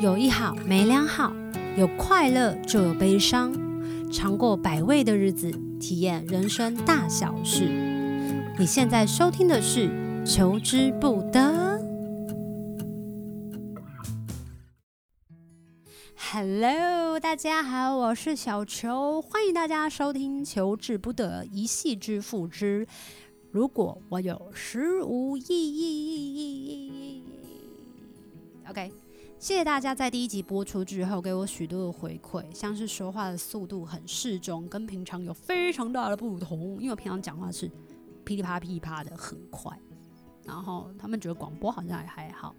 有一好没两好，有快乐就有悲伤，尝过百味的日子，体验人生大小事。你现在收听的是《求之不得》。Hello，大家好，我是小球，欢迎大家收听《求之不得》一夕之负之。如果我有十五亿亿亿亿亿亿，OK。谢谢大家在第一集播出之后给我许多的回馈，像是说话的速度很适中，跟平常有非常大的不同。因为我平常讲话是噼里啪噼里啪的很快，然后他们觉得广播好像也还好。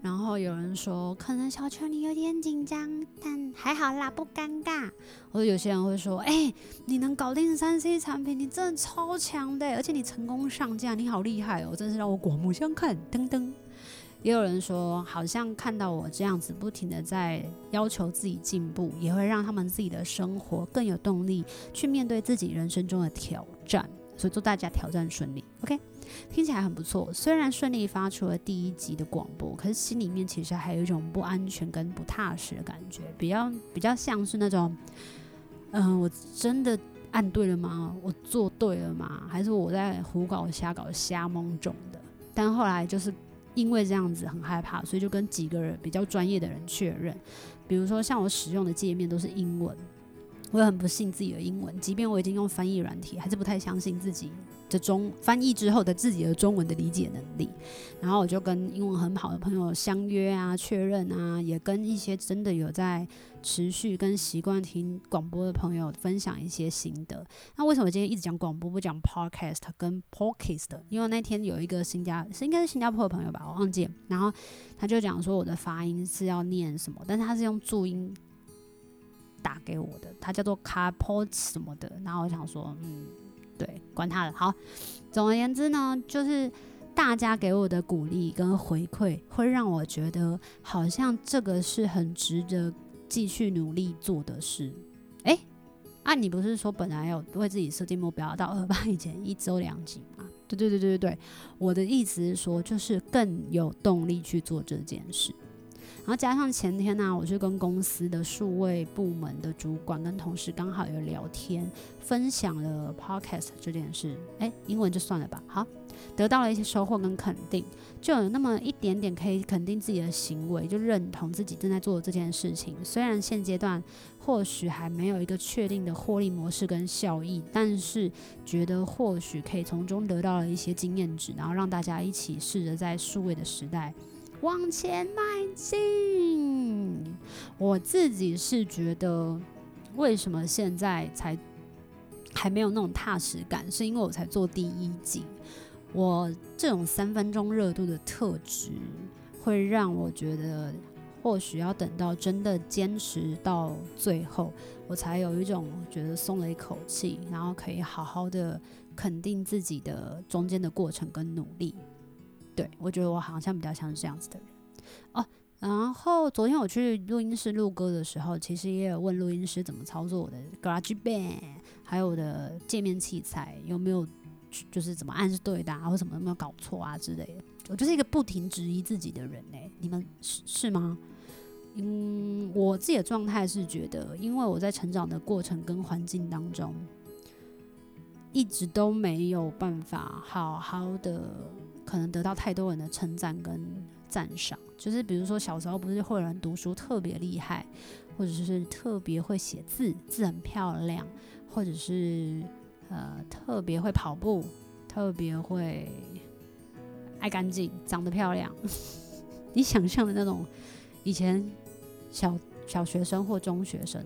然后有人说可能小秋你有点紧张，但还好啦，不尴尬。或者有些人会说，哎、你能搞定三 C 产品，你真的超强的，而且你成功上架，你好厉害哦，真是让我刮目相看。噔噔。也有人说，好像看到我这样子不停的在要求自己进步，也会让他们自己的生活更有动力去面对自己人生中的挑战。所以祝大家挑战顺利，OK？听起来很不错。虽然顺利发出了第一集的广播，可是心里面其实还有一种不安全跟不踏实的感觉，比较比较像是那种，嗯、我真的按对了吗？我做对了吗？还是我在胡搞瞎搞瞎蒙种的？但后来就是。因为这样子很害怕，所以就跟几个人比较专业的人确认。比如说，像我使用的界面都是英文，我也很不信自己的英文，即便我已经用翻译软体，还是不太相信自己的中翻译之后的自己的中文的理解能力。然后我就跟英文很好的朋友相约啊，确认啊，也跟一些真的有在。持续跟习惯听广播的朋友分享一些心得。那为什么今天一直讲广播不讲 podcast 跟 podcast？因为那天有一个新加是应该是新加坡的朋友吧，我忘记。然后他就讲说我的发音是要念什么，但是他是用注音给我的，他叫做 carport 什么的。然后我想说，嗯，对，管他的。好，总而言之呢，就是大家给我的鼓励跟回馈，会让我觉得好像这个是很值得。继续努力做的事，哎，啊，你不是说本来有为自己设定目标，到二八以前一周两集吗？对对对对对对，我的意思是说，就是更有动力去做这件事。然后加上前天呢、我去跟公司的数位部门的主管跟同事刚好有聊天，分享了 podcast 这件事。哎，英文就算了吧，好。得到了一些收获跟肯定，就有那么一点点可以肯定自己的行为，就认同自己正在做的这件事情。虽然现阶段或许还没有一个确定的获利模式跟效益，但是觉得或许可以从中得到了一些经验值，然后让大家一起试着在数位的时代往前迈进。我自己是觉得，为什么现在才还没有那种踏实感，是因为我才做第一季。我这种三分钟热度的特质，会让我觉得，或许要等到真的坚持到最后，我才有一种觉得松了一口气，然后可以好好的肯定自己的中间的过程跟努力。对，我觉得我好像比较像是这样子的人哦。然后昨天我去录音室录歌的时候，其实也有问录音师怎么操作我的 GarageBand，还有我的界面器材有没有。就是怎么按是对的，啊，或什么有没有搞错啊之类的。我就是一个不停质疑自己的人呢，你们是是吗？嗯，我自己的状态是觉得，因为我在成长的过程跟环境当中，一直都没有办法好好的，可能得到太多人的称赞跟赞赏。就是比如说小时候不是会有人读书特别厉害，或者是特别会写字，字很漂亮，或者是。呃，特别会跑步，特别会爱干净，长得漂亮。你想象的那种，以前小小学生或中学生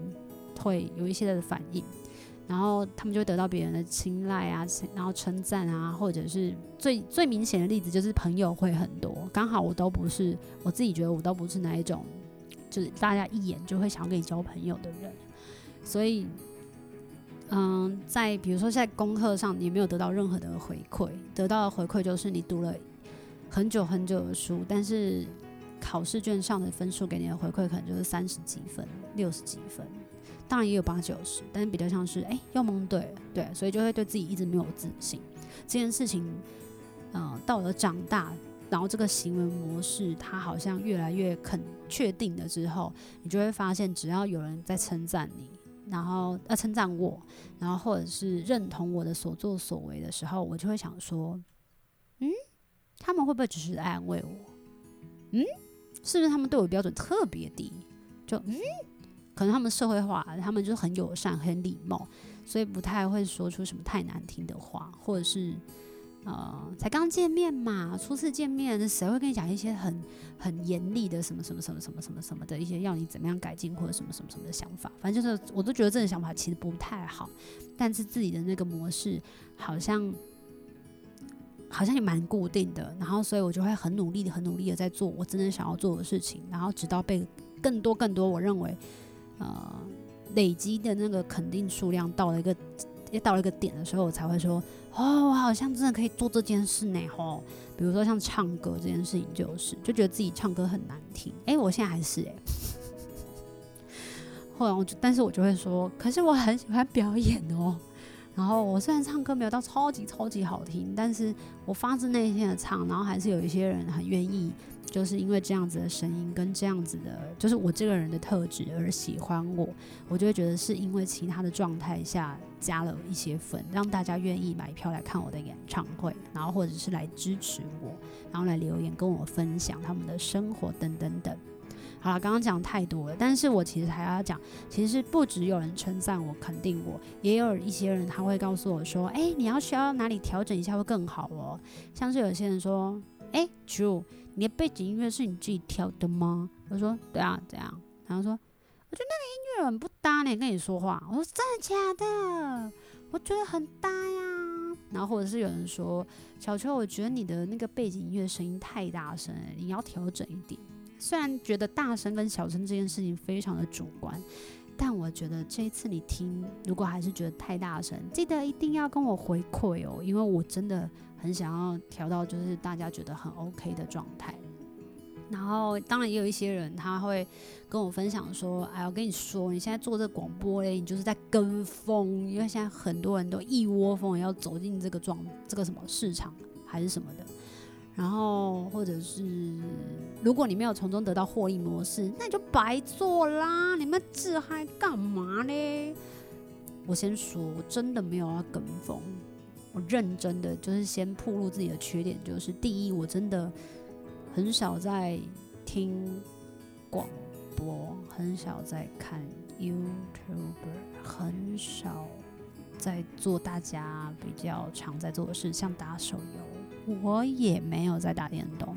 会有一些的反应，然后他们就会得到别人的青睐啊，然后称赞啊，或者是最最明显的例子就是朋友会很多。刚好我都不是，我自己觉得我都不是那一种，就是大家一眼就会想要跟你交朋友的人，所以。嗯，在比如说在功课上，你没有得到任何的回馈，得到的回馈就是你读了很久很久的书，但是考试卷上的分数给你的回馈可能就是三十几分、六十几分，当然也有八九十，但是比较像是哎，又蒙对，对，所以就会对自己一直没有自信。这件事情，嗯，到了长大然后这个行为模式它好像越来越肯确定了之后，你就会发现，只要有人在称赞你，然后呃称赞我，然后或者是认同我的所作所为的时候，我就会想说，嗯，他们会不会只是在安慰我？嗯，是不是他们对我标准特别低？就嗯，可能他们社会化，他们就很友善、很礼貌，所以不太会说出什么太难听的话，或者是。呃，才刚见面嘛，初次见面，谁会跟你讲一些很很严厉的什么什么什么什么什么什么的一些要你怎么样改进或者什么什么什么的想法？反正就是，我都觉得这种想法其实不太好。但是自己的那个模式好像好像也蛮固定的，然后所以我就会很努力的、很努力的在做我真的想要做的事情，然后直到被更多更多我认为呃累积的那个肯定数量到了一个。也到了一个点的时候，我才会说：“哦，我好像真的可以做这件事呢。”吼，比如说像唱歌这件事情，就是就觉得自己唱歌很难听。哎、我现在还是哎、后来我就，但是我就会说：“可是我很喜欢表演哦。”然后我虽然唱歌没有到超级超级好听，但是我发自内心的唱，然后还是有一些人很愿意。就是因为这样子的声音跟这样子的，就是我这个人的特质而喜欢我，我就会觉得是因为其他的状态下加了一些粉，让大家愿意买票来看我的演唱会，然后或者是来支持我，然后来留言跟我分享他们的生活等等等。好了，刚刚讲太多了，但是我其实还要讲，其实不只有人称赞我、肯定我，也有一些人他会告诉我说，哎，你要需要哪里调整一下会更好哦。像是有些人说，哎，True。你的背景音乐是你自己挑的吗？我说对啊，这样。然后说，我觉得那个音乐很不搭呢，跟你说话。我说真的假的？我觉得很搭呀。然后或者是有人说，小秋，我觉得你的那个背景音乐声音太大声，你要调整一点。虽然觉得大声跟小声这件事情非常的主观，但我觉得这一次你听，如果还是觉得太大声，记得一定要跟我回馈哦，因为我真的。很想要调到就是大家觉得很 OK 的状态，然后当然也有一些人他会跟我分享说：“哎，我跟你说，你现在做这广播嘞，你就是在跟风，因为现在很多人都一窝蜂要走进这个状这个什么市场还是什么的，然后或者是如果你没有从中得到获利模式，那你就白做啦，你们自嗨干嘛呢？我先说，我真的没有要跟风。”我认真的就是先暴露自己的缺点，就是第一，我真的很少在听广播，很少在看 YouTuber，很少在做大家比较常在做的事，像打手游，我也没有在打电动，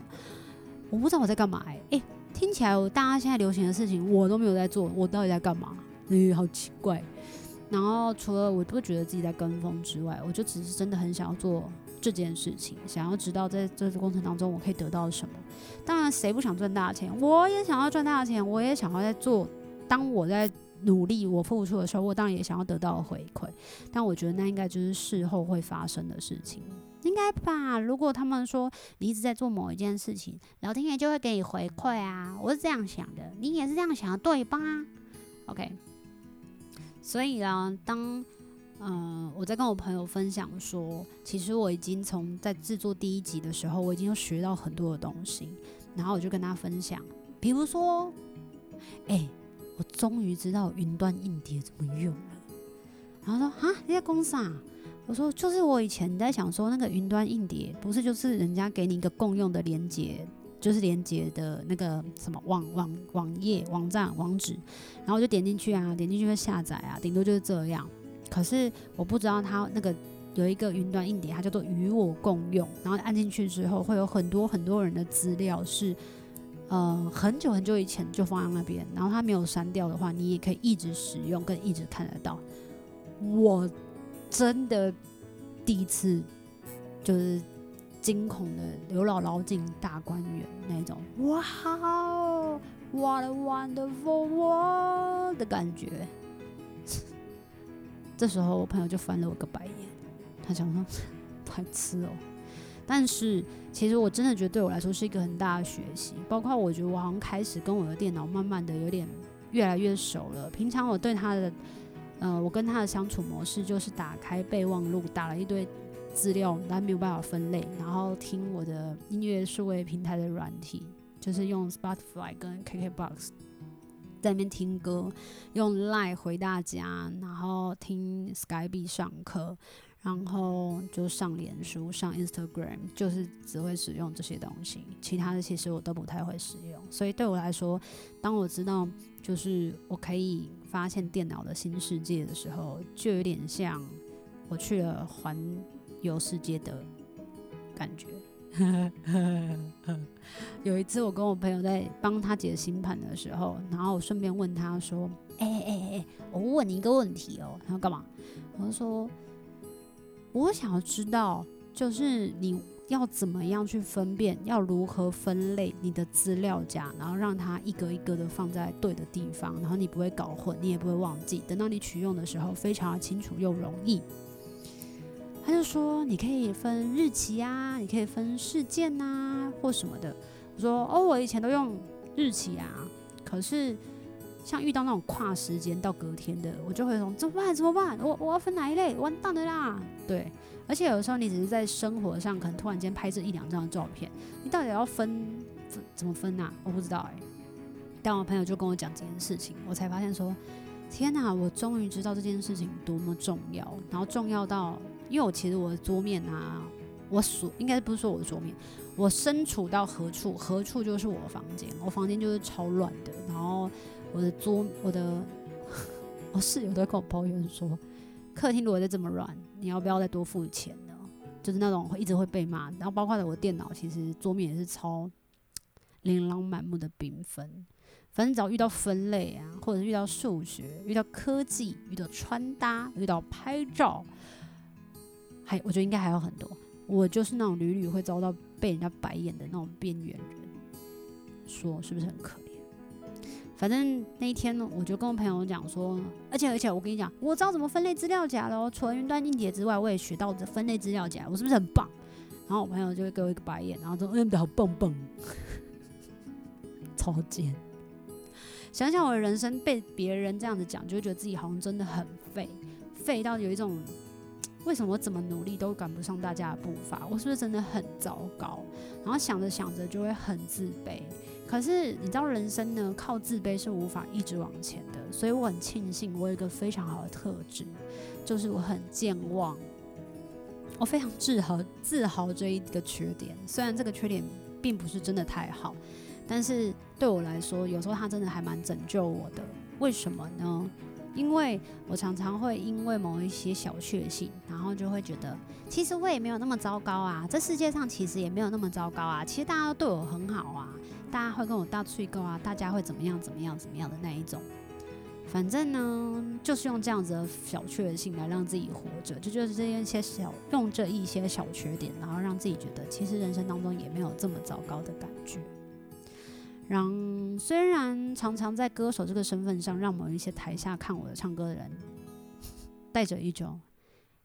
我不知道我在干嘛哎、欸，听起来大家现在流行的事情我都没有在做，我到底在干嘛？嗯，好奇怪。然后除了我不觉得自己在跟风之外，我就只是真的很想要做这件事情，想要知道在这个过程当中我可以得到什么。当然，谁不想赚大钱？我也想要赚大钱，我也想要在做。当我在努力、我付出的时候，我当然也想要得到回馈。但我觉得那应该就是事后会发生的事情，应该吧？如果他们说你一直在做某一件事情，老天爷就会给你回馈啊！我是这样想的，你也是这样想的，对吧？OK。所以啊，当嗯、我在跟我朋友分享说，其实我已经从在制作第一集的时候，我已经有学到很多的东西，然后我就跟他分享，比如说，哎、我终于知道云端硬碟怎么用了。然后说啊，你在公司啊？我说就是我以前在想说，那个云端硬碟不是就是人家给你一个共用的连接。就是连接的那个什么网网网页网站网址，然后我就点进去啊，点进去会下载啊，顶多就是这样。可是我不知道它那个有一个云端硬碟，它叫做与我共用，然后按进去之后会有很多很多人的资料是，呃，很久很久以前就放在那边，然后它没有删掉的话，你也可以一直使用，跟一直看得到。我真的第一次就是。惊恐的刘姥姥进大观园那种，哇哦，What a wonderful world 的感觉。这时候我朋友就翻了我个白眼，他想说 太痴哦。但是其实我真的觉得对我来说是一个很大的学习，包括我觉得我好像开始跟我的电脑慢慢的有点越来越熟了。平常我对他的，呃，我跟他的相处模式就是打开备忘录，打了一堆。资料，但没有办法分类，然后听我的音乐数位平台的软体，就是用 Spotify 跟 KKBox 在那边听歌，用 Line 回大家，然后听 Skype 上课。然后就上脸书、上 Instagram，就是只会使用这些东西，其他的其实我都不太会使用。所以对我来说，当我知道就是我可以发现电脑的新世界的时候，就有点像我去了环游世界的感觉。有一次我跟我朋友在帮他解星盘的时候，然后我顺便问他说：“哎哎哎，我问你一个问题哦。”他说干嘛？我就说。我想要知道，就是你要怎么样去分辨，要如何分类你的资料夹，然后让它一个一个的放在对的地方，然后你不会搞混，你也不会忘记，等到你取用的时候非常的清楚又容易。他就说，你可以分日期啊，你可以分事件啊，或什么的。我说，哦，我以前都用日期啊，可是。像遇到那种跨时间到隔天的，我就会说怎么办？怎么办？我我要分哪一类？完蛋的啦！对，而且有时候你只是在生活上，可能突然间拍这一两张照片，你到底要分分怎么分啊？我不知道哎、但我朋友就跟我讲这件事情，我才发现说，天哪！我终于知道这件事情多么重要，然后重要到，因为我其实我的桌面啊，我所应该不是说我的桌面，我身处到何处，何处就是我的房间，我房间就是超乱的，然后。我的桌，我的我 室友都跟我抱怨说，客厅如果再这么乱，你要不要再多付钱呢？就是那种会一直会被骂。然后包括了我电脑，其实桌面也是超琳琅满目的缤纷。反正只要遇到分类啊，或者遇到数学、遇到科技、遇到穿搭、遇到拍照，还我觉得应该还有很多。我就是那种屡屡会遭到被人家白眼的那种边缘人，说是不是很可怜？反正那一天呢，我就跟我朋友讲说，而且而且我跟你讲，我知道怎么分类资料夹了。除了云端硬碟之外，我也学到这分类资料夹，我是不是很棒？然后我朋友就会给我一个白眼，然后说：“嗯，好棒棒，超贱。”想想我的人生被别人这样子讲，就会觉得自己好像真的很废，废到有一种为什么我怎么努力都赶不上大家的步伐？我是不是真的很糟糕？然后想着想着就会很自卑。可是你知道，人生呢，靠自卑是无法一直往前的。所以我很庆幸，我有一个非常好的特质，就是我很健忘。我非常自豪自豪这一个缺点，虽然这个缺点并不是真的太好，但是对我来说，有时候它真的还蛮拯救我的。为什么呢？因为我常常会因为某一些小确幸，然后就会觉得，其实我也没有那么糟糕啊，这世界上其实也没有那么糟糕啊，其实大家都对我很好啊。大家会跟我大吹狗啊，大家会怎么样怎么样怎么样的那一种，反正呢，就是用这样子的小确幸来让自己活着，就就是这一些小用这一些小缺点，然后让自己觉得其实人生当中也没有这么糟糕的感觉。然虽然常常在歌手这个身份上，让某一些台下看我的唱歌的人 带着一种，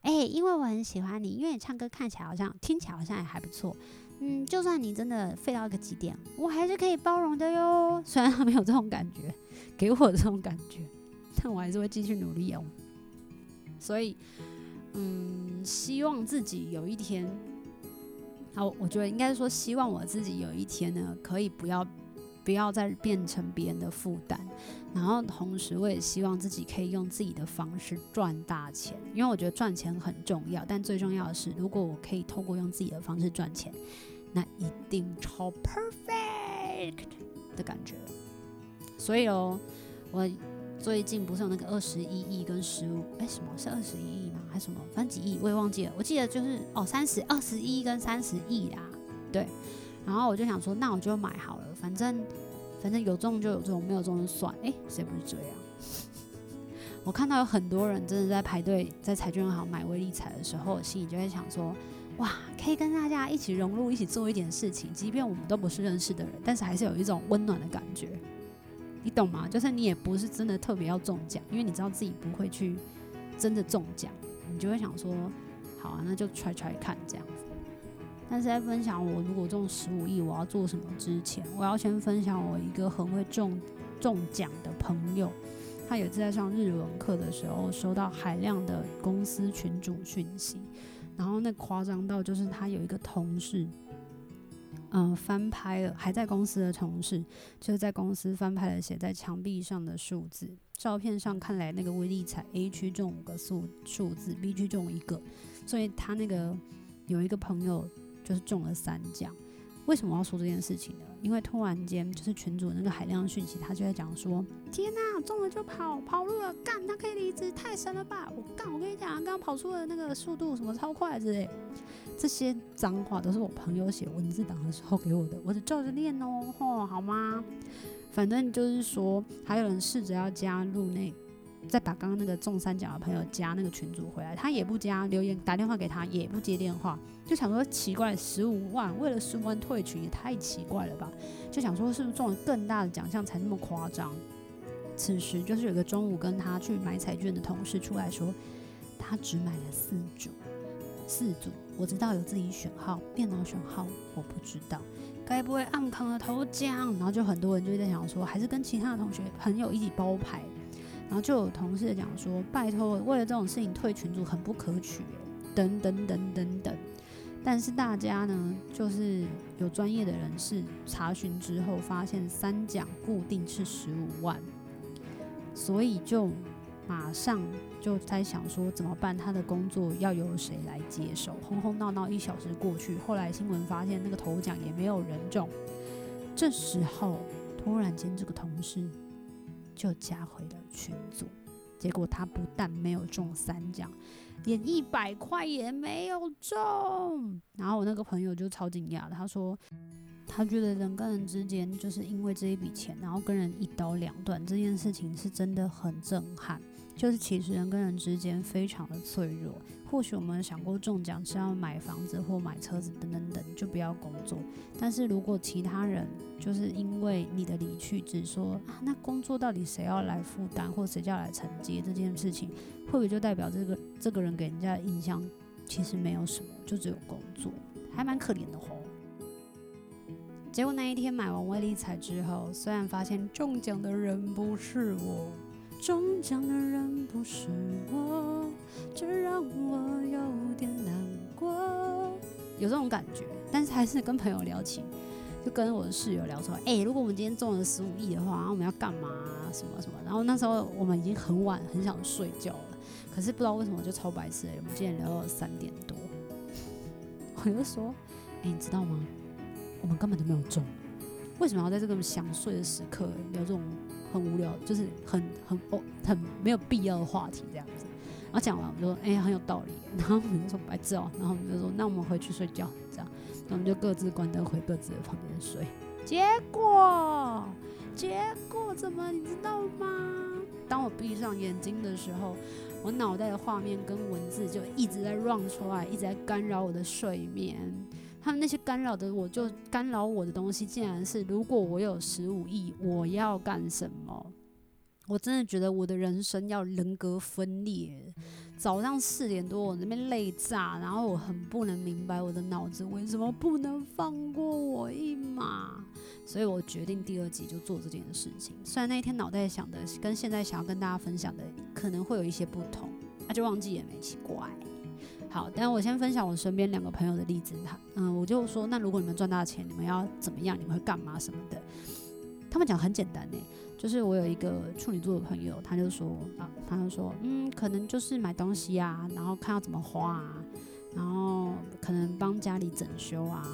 哎、因为我很喜欢你，因为你唱歌看起来好像听起来好像也还不错。嗯，就算你真的废到一个极点，我还是可以包容的哟。虽然他没有这种感觉，给我这种感觉，但我还是会继续努力哦。所以，嗯，希望自己有一天，好，我觉得应该说，希望我自己有一天呢，可以不要不要再变成别人的负担。然后，同时我也希望自己可以用自己的方式赚大钱，因为我觉得赚钱很重要。但最重要的是，如果我可以透过用自己的方式赚钱，那一定超 perfect 的感觉。所以哦，我最近不是有那个二十一亿跟十五，哎，什么是二十一亿吗？还是什么？反正几亿我也忘记了。我记得就是哦，三十二十一跟三十亿啦。对，然后我就想说，那我就买好了，反正。反正有中就有中，没有中就算。诶，谁不是这样？我看到有很多人真的在排队在彩券行买威力彩的时候，心里就会想说：哇，可以跟大家一起融入，一起做一点事情，即便我们都不是认识的人，但是还是有一种温暖的感觉。你懂吗？就是你也不是真的特别要中奖，因为你知道自己不会去真的中奖，你就会想说：好啊，那就揣揣看这样。但是在分享我如果中十五亿我要做什么之前，我要先分享我一个很会中中奖的朋友，他有次在上日文课的时候收到海量的公司群组讯息，然后那夸张到就是他有一个同事，嗯、翻拍了还在公司的同事，就是在公司翻拍了写在墙壁上的数字。照片上看来，那个威力彩 A 区中五个数数字，B 区中一个，所以他那个有一个朋友就是中了三奖。为什么要说这件事情呢？因为突然间就是群主那个海量讯息，他就在讲说：天呐，中了就跑，跑路了，干，他可以离职，太神了吧！我干，我跟你讲，刚刚跑出的那个速度什么超快之类，这些脏话都是我朋友写文字档的时候给我的，我得照着念哦，吼，好吗？反正就是说，还有人试着要加入那。再把刚刚那个中三角的朋友加那个群主回来，他也不加留言，打电话给他也不接电话，就想说奇怪，十五万为了十五万退群也太奇怪了吧？就想说是不是中了更大的奖项才那么夸张？此时就是有个中午跟他去买彩券的同事出来说，他只买了四组，四组我知道有自己选号，电脑选号我不知道，该不会暗扛了头奖？然后就很多人就在想说，还是跟其他的同学朋友一起包牌。然后就有同事讲说：“拜托，为了这种事情退群组很不可取，等等等等等。”但是大家呢，就是有专业的人士查询之后，发现三奖固定是十五万，所以就马上就在想说怎么办？他的工作要由谁来接手？轰轰闹闹一小时过去，后来新闻发现那个头奖也没有人中。这时候突然间，这个同事。就加回了群组，结果他不但没有中三奖，连一百块也没有中。然后我那个朋友就超惊讶，他说他觉得人跟人之间就是因为这一笔钱，然后跟人一刀两断，这件事情是真的很震撼。就是其实人跟人之间非常的脆弱。或许我们想过中奖是要买房子或买车子等等等，就不要工作。但是如果其他人就是因为你的离去，只说啊，那工作到底谁要来负担，或谁要来承接这件事情，会不会就代表这个这个人给人家的印象其实没有什么，就只有工作，还蛮可怜的吼。结果那一天买完威力彩之后，虽然发现中奖的人不是我。中奖的人不是我，这让我有点难过。有这种感觉，但是还是跟朋友聊起，就跟我的室友聊说：“哎、欸，如果我们今天中了十五亿的话，然后我们要干嘛、啊？什么什么？”然后那时候我们已经很晚，很想睡觉了。可是不知道为什么就超白痴、欸，我们今天聊到了三点多。我就说：“哎、欸，你知道吗？我们根本就没有中，为什么要在这个想睡的时刻聊这种？”很无聊，就是很很哦很没有必要的话题这样子。然后讲完，我们就说，哎、很有道理。然后我们就说白痴哦，然后我们就说，那我们回去睡觉，这样。那我们就各自关灯回各自的房间睡。结果，结果怎么你知道吗？当我闭上眼睛的时候，我脑袋的画面跟文字就一直在 run 出来，一直在干扰我的睡眠。他们那些干扰的我，就干扰我的东西，竟然是如果我有十五亿，我要干什么？我真的觉得我的人生要人格分裂。早上四点多，我那边累炸，然后我很不能明白我的脑子为什么不能放过我一马，所以我决定第二集就做这件事情。虽然那一天脑袋想的跟现在想要跟大家分享的可能会有一些不同，那就忘记也没奇怪。好，但我先分享我身边两个朋友的例子。他，嗯，我就说，那如果你们赚大钱，你们要怎么样？你们会干嘛什么的？他们讲很简单呢，就是我有一个处女座的朋友，他就说啊，他就说，嗯，可能就是买东西啊，然后看要怎么花啊，然后可能帮家里整修啊，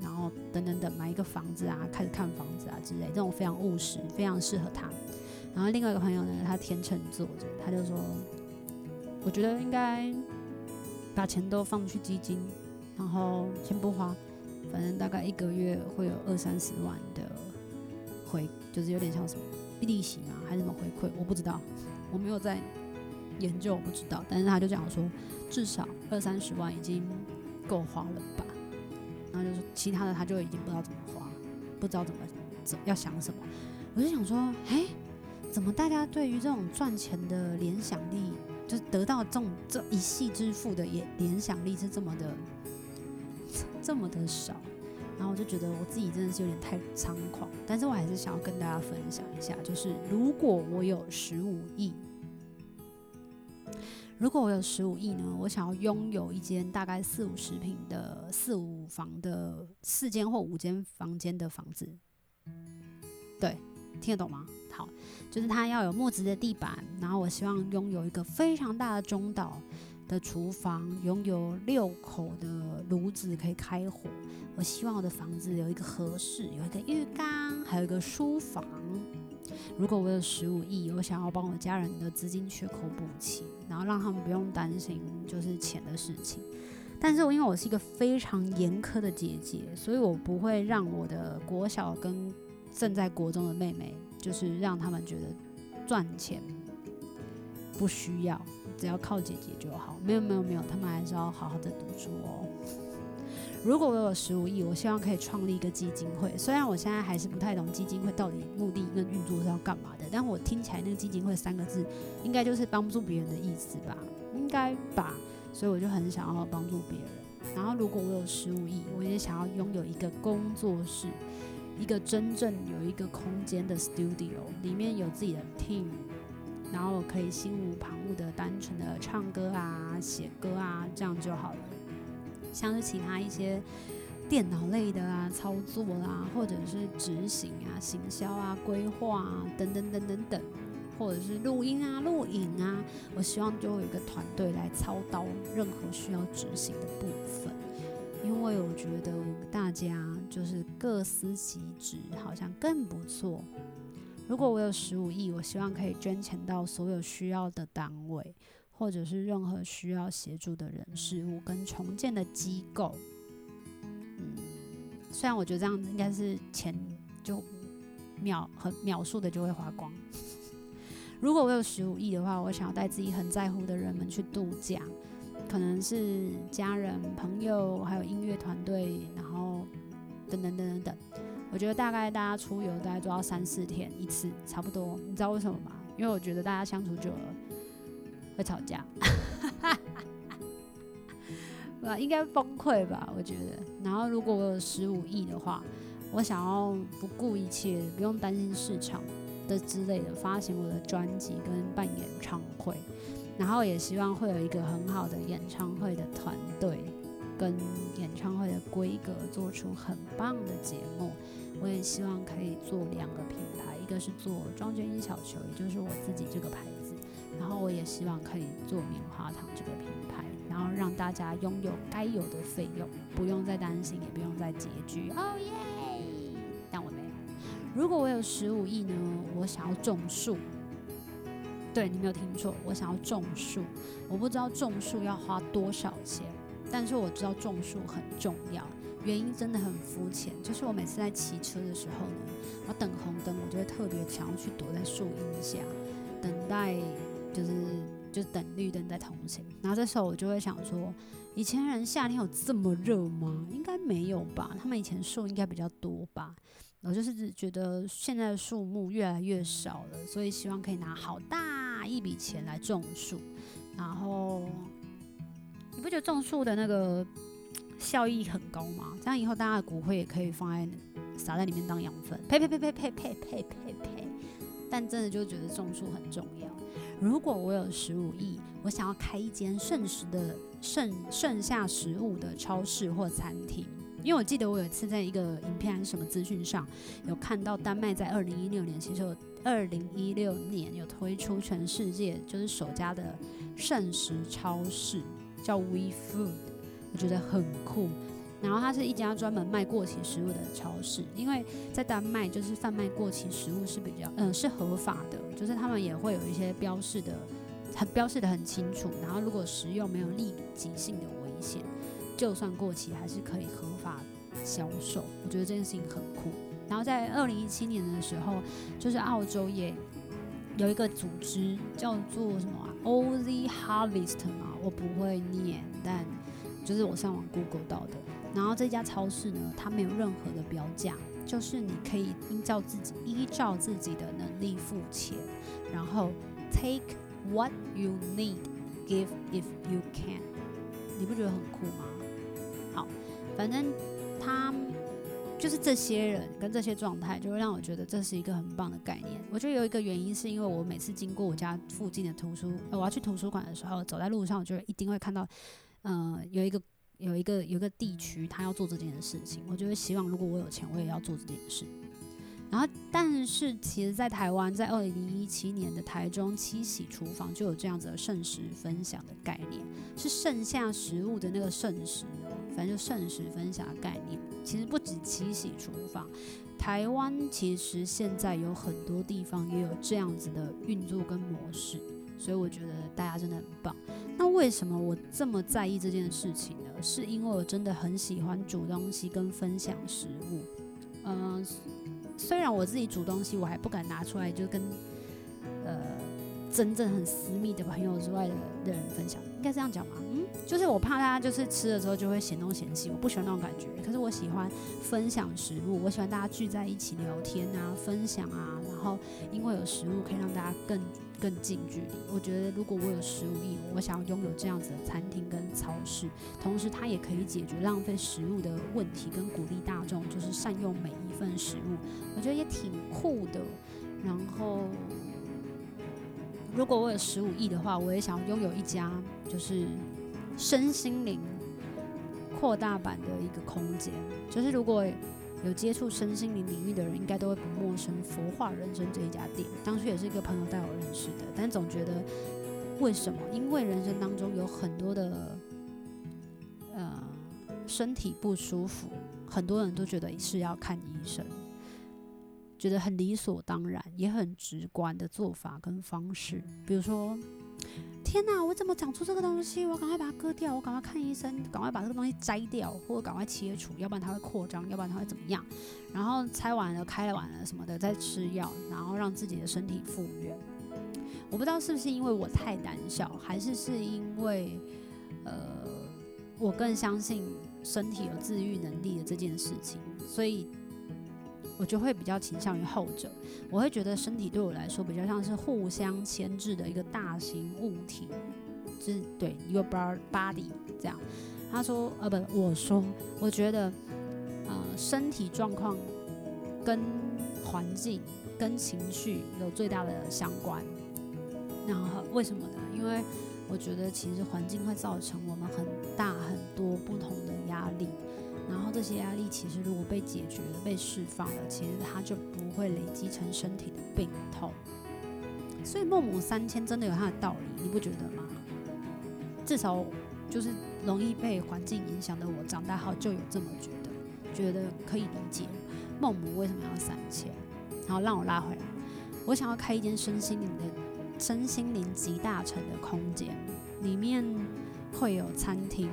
然后等等等，买一个房子啊，开始看房子啊之类，这种非常务实，非常适合他。然后另外一个朋友呢，他天秤座的，他就说，我觉得应该。把钱都放去基金，然后先不花，反正大概一个月会有二三十万的回，就是有点像什么利息嘛，还是什么回馈，我不知道，我没有在研究，我不知道。但是他就讲说，至少二三十万已经够花了吧。然后就是其他的他就已经不知道怎么花，不知道怎么怎要想什么。我就想说，哎，怎么大家对于这种赚钱的联想力？就是得到这种这一系之富的也联想力是这么的这么的少，然后我就觉得我自己真的是有点太猖狂，但是我还是想要跟大家分享一下，就是如果我有十五亿，如果我有十五亿呢，我想要拥有一间大概四五十平的四五房的四间或五间房间的房子。对，听得懂吗？就是它要有木质的地板，然后我希望拥有一个非常大的中岛的厨房，拥有六口的炉子可以开火。我希望我的房子有一个合适，有一个浴缸，还有一个书房。如果我有十五亿，我想要帮我家人的资金缺口补齐，然后让他们不用担心就是钱的事情。但是因为我是一个非常严苛的姐姐，所以我不会让我的国小跟正在国中的妹妹，就是让他们觉得赚钱不需要，只要靠姐姐就好。没有没有没有，他们还是要好好的读书哦。如果我有十五亿，我希望可以创立一个基金会。虽然我现在还是不太懂基金会到底目的跟运作是要干嘛的，但我听起来那个基金会三个字，应该就是帮助别人的意思吧？应该吧？所以我就很想要帮助别人。然后，如果我有十五亿，我也想要拥有一个工作室，一个真正有一个空间的 studio，里面有自己的 team，然后可以心无旁骛的单纯的唱歌啊、写歌啊，这样就好了。像是其他一些电脑类的啊，操作啦、啊，或者是执行啊、行销啊、规划啊，等等等等等，或者是录音啊、录影啊，我希望就有一个团队来操刀任何需要执行的部分，因为我觉得大家就是各司其职，好像更不错。如果我有十五亿，我希望可以捐钱到所有需要的单位。或者是任何需要协助的人事物跟重建的机构，嗯，虽然我觉得这样应该是钱就秒很秒数的就会花光。如果我有十五亿的话，我想要带自己很在乎的人们去度假，可能是家人、朋友，还有音乐团队，然后等等等等等。我觉得大概大家出游大概都要三四天一次，差不多。你知道为什么吗？因为我觉得大家相处久了。会吵架，啊，应该崩溃吧？我觉得。然后，如果我有十五亿的话，我想要不顾一切，不用担心市场的之类的，发行我的专辑跟办演唱会。然后，也希望会有一个很好的演唱会的团队，跟演唱会的规格，做出很棒的节目。我也希望可以做两个品牌，一个是做庄鹃瑛小球，也就是我自己这个牌子。然后我也希望可以做棉花糖这个品牌，然后让大家拥有该有的费用，不用再担心，也不用再拮据。哦耶！但我没有。如果我有十五亿呢？我想要种树。对，你没有听错，我想要种树。我不知道种树要花多少钱，但是我知道种树很重要。原因真的很肤浅，就是我每次在骑车的时候呢，我等红灯，我就会特别想要去躲在树荫下，等待。就是就是等绿灯在通行，然后这时候我就会想说，以前人夏天有这么热吗？应该没有吧，他们以前树应该比较多吧。我就是觉得现在的树木越来越少了，所以希望可以拿好大拿一笔钱来种树。然后你不觉得种树的那个效益很高吗？这样以后大家的骨灰也可以放在撒在里面当养分。呸呸呸呸呸呸呸呸呸！但真的就觉得种树很重要。如果我有十五亿，我想要开一间剩食的剩剩下食物的超市或餐厅，因为我记得我有一次在一个影片还是什么资讯上有看到，丹麦在二零一六年，其实有二零一六年有推出全世界就是首家的膳食超市，叫 We Food，我觉得很酷。然后它是一家专门卖过期食物的超市，因为在丹麦就是贩卖过期食物是比较嗯是合法的，就是他们也会有一些标示的，很标示的很清楚。然后如果食用没有立即性的危险，就算过期还是可以合法销售。我觉得这件事情很酷。然后在二零一七年的时候，就是澳洲也有一个组织叫做什么啊，Oz Harvest 嘛，我不会念，但就是我上网 Google 到的。然后这家超市呢，它没有任何的标价，就是你可以依照自己依照自己的能力付钱，然后 take what you need, give if you can。你不觉得很酷吗？反正他就是这些人跟这些状态，就会让我觉得这是一个很棒的概念。我觉得有一个原因是因为我每次经过我家附近的图书，我要去图书馆的时候，走在路上，我就一定会看到，呃，有一个有一个有一个地区他要做这件事情，我就会希望如果我有钱，我也要做这件事。然后，但是其实，在台湾，在二零一七年的台中七喜厨房就有这样子的剩食分享的概念，是剩下食物的那个剩食，反正就膳食分享的概念。其实不止七喜厨房，台湾其实现在有很多地方也有这样子的运作跟模式，所以我觉得大家真的很棒。那为什么我这么在意这件事情呢？是因为我真的很喜欢煮东西跟分享食物，嗯、虽然我自己煮东西，我还不敢拿出来，就跟呃真正很私密的朋友之外的的人分享，应该这样讲吗？嗯，就是我怕大家就是吃了之后就会嫌东嫌西，我不喜欢那种感觉。可是我喜欢分享食物，我喜欢大家聚在一起聊天啊，分享啊，然后因为有食物可以让大家更。更近距离，我觉得如果我有食物义务，我想要拥有这样子的餐厅跟超市，同时它也可以解决浪费食物的问题，跟鼓励大众就是善用每一份食物，我觉得也挺酷的。然后，如果我有十五亿的话，我也想拥有一家就是身心灵扩大版的一个空间，就是如果。有接触身心灵领域的人，应该都会不陌生。佛化人生这一家店，当初也是一个朋友带我认识的。但总觉得，为什么？因为人生当中有很多的，呃，身体不舒服，很多人都觉得是要看医生，觉得很理所当然，也很直观的做法跟方式，比如说。天哪！我怎么长出这个东西？我赶快把它割掉！我赶快看医生，赶快把这个东西摘掉，或者赶快切除，要不然它会扩张，要不然它会怎么样？然后拆完了、开完了什么的，再吃药，然后让自己的身体复原。我不知道是不是因为我太胆小，还是是因为呃，我更相信身体有自愈能力的这件事情，所以。我就会比较倾向于后者，我会觉得身体对我来说比较像是互相牵制的一个大型物体，就是对一个 body 这样。他说，呃，不，我说，我觉得，呃，身体状况跟环境跟情绪有最大的相关。然后为什么呢？因为我觉得其实环境会造成我们很大很多不同。这些压力其实如果被解决了、被释放了，其实它就不会累积成身体的病痛。所以孟母三迁真的有它的道理，你不觉得吗？至少就是容易被环境影响的我，长大后就有这么觉得，觉得可以理解孟母为什么要三迁。然后让我拉回来，我想要开一间身心灵的身心灵集大成的空间，里面会有餐厅。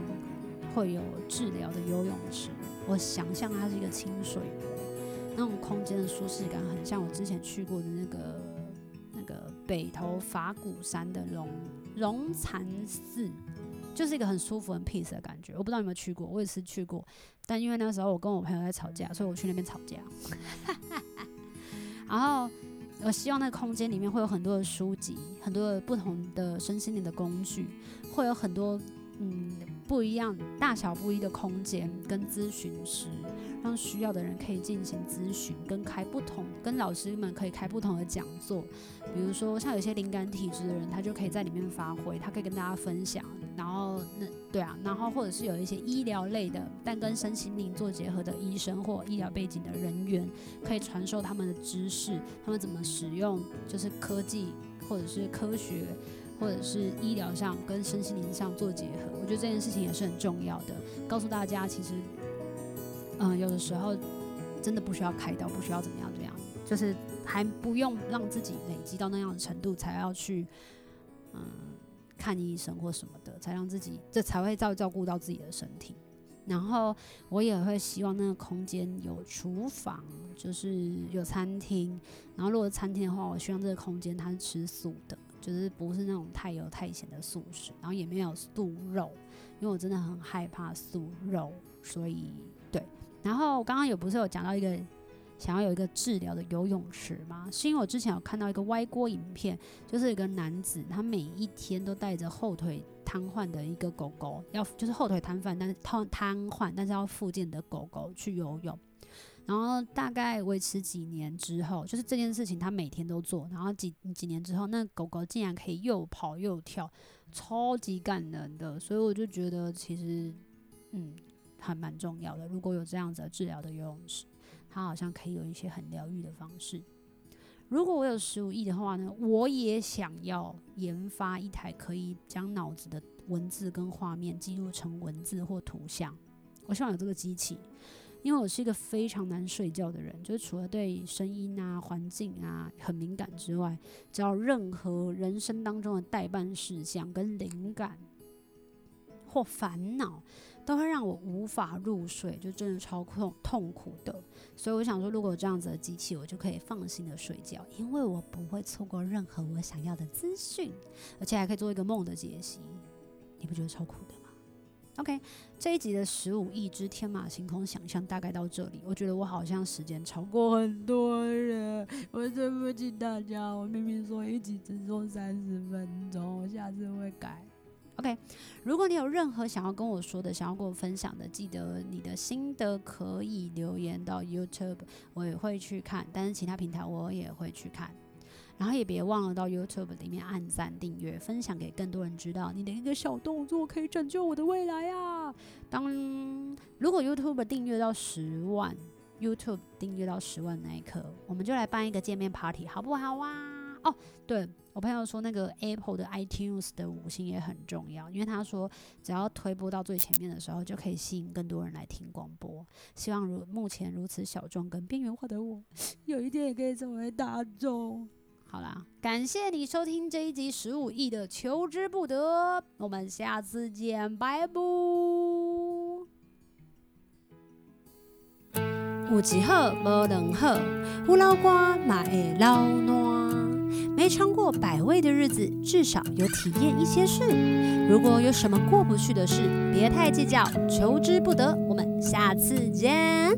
会有治疗的游泳池，我想象它是一个清水湖，那种空间的舒适感很像我之前去过的那个那个北头法鼓山的龙龙禅寺，就是一个很舒服、很 peace 的感觉。我不知道有没有去过，我也是去过，但因为那时候我跟我朋友在吵架，所以我去那边吵架。然后我希望那个空间里面会有很多的书籍，很多的不同的身心灵的工具，会有很多嗯。不一样，大小不一的空间跟咨询师，让需要的人可以进行咨询，跟开不同，跟老师们可以开不同的讲座。比如说，像有些灵感体质的人，他就可以在里面发挥，他可以跟大家分享。然后，那对啊，然后或者是有一些医疗类的，但跟身心灵做结合的医生或医疗背景的人员，可以传授他们的知识，他们怎么使用，就是科技或者是科学。或者是医疗上跟身心灵上做结合，我觉得这件事情也是很重要的。告诉大家，其实，嗯，有的时候真的不需要开刀，不需要怎么样怎么样，就是还不用让自己累积到那样的程度，才要去嗯看医生或什么的，才让自己这才会照照顾到自己的身体。然后我也会希望那个空间有厨房，就是有餐厅。然后如果餐厅的话，我希望这个空间它是吃素的。就是不是那种太油太咸的素食，然后也没有素肉，因为我真的很害怕素肉，所以对。然后刚刚有不是有讲到一个想要有一个治疗的游泳池吗？是因为我之前有看到一个歪锅影片，就是一个男子他每一天都带着后腿瘫痪的一个狗狗，要就是后腿瘫痪，但是瘫瘫痪，但是要复健的狗狗去游泳。然后大概维持几年之后，就是这件事情他每天都做，然后几几年之后，那狗狗竟然可以又跑又跳，超级感人的。所以我就觉得其实，嗯，还蛮重要的。如果有这样子的治疗的游泳池，它好像可以有一些很疗愈的方式。如果我有十五亿的话呢，我也想要研发一台可以将脑子的文字跟画面记录成文字或图像。我希望有这个机器，因为我是一个非常难睡觉的人，就是除了对声音啊、环境啊很敏感之外，只要任何人生当中的待办事项跟灵感或烦恼。都会让我无法入睡，就真的超痛痛苦的。所以我想说，如果有这样子的机器，我就可以放心的睡觉，因为我不会错过任何我想要的资讯，而且还可以做一个梦的解析。你不觉得超酷的？OK，这一集的十五亿之天马行空想象大概到这里。我觉得我好像时间超过很多人，我对不起大家。我明明说一集只做三十分钟，我下次会改。OK，如果你有任何想要跟我说的、想要跟我分享的，记得你的心得可以留言到 YouTube，我也会去看。但是其他平台我也会去看。然后也别忘了到 YouTube 里面按赞、订阅、分享给更多人知道。你的一个小动作可以拯救我的未来啊！当如果 YouTube 订阅到十万，YouTube 订阅到十万那一刻，我们就来办一个见面 Party，好不好啊？哦，对。我朋友说，那个 Apple 的 iTunes 的五星也很重要，因为他说只要推播到最前面的时候，就可以吸引更多人来听广播。希望如目前如此小众跟边缘化的我，有一天也可以成为大众。好啦，感谢你收听这一集十五亿的求之不得，我们下次见，拜拜。有一好无两好，有老瓜嘛会老烂。没尝过百味的日子，至少有体验一些事。如果有什么过不去的事，别太计较，求之不得。我们下次见。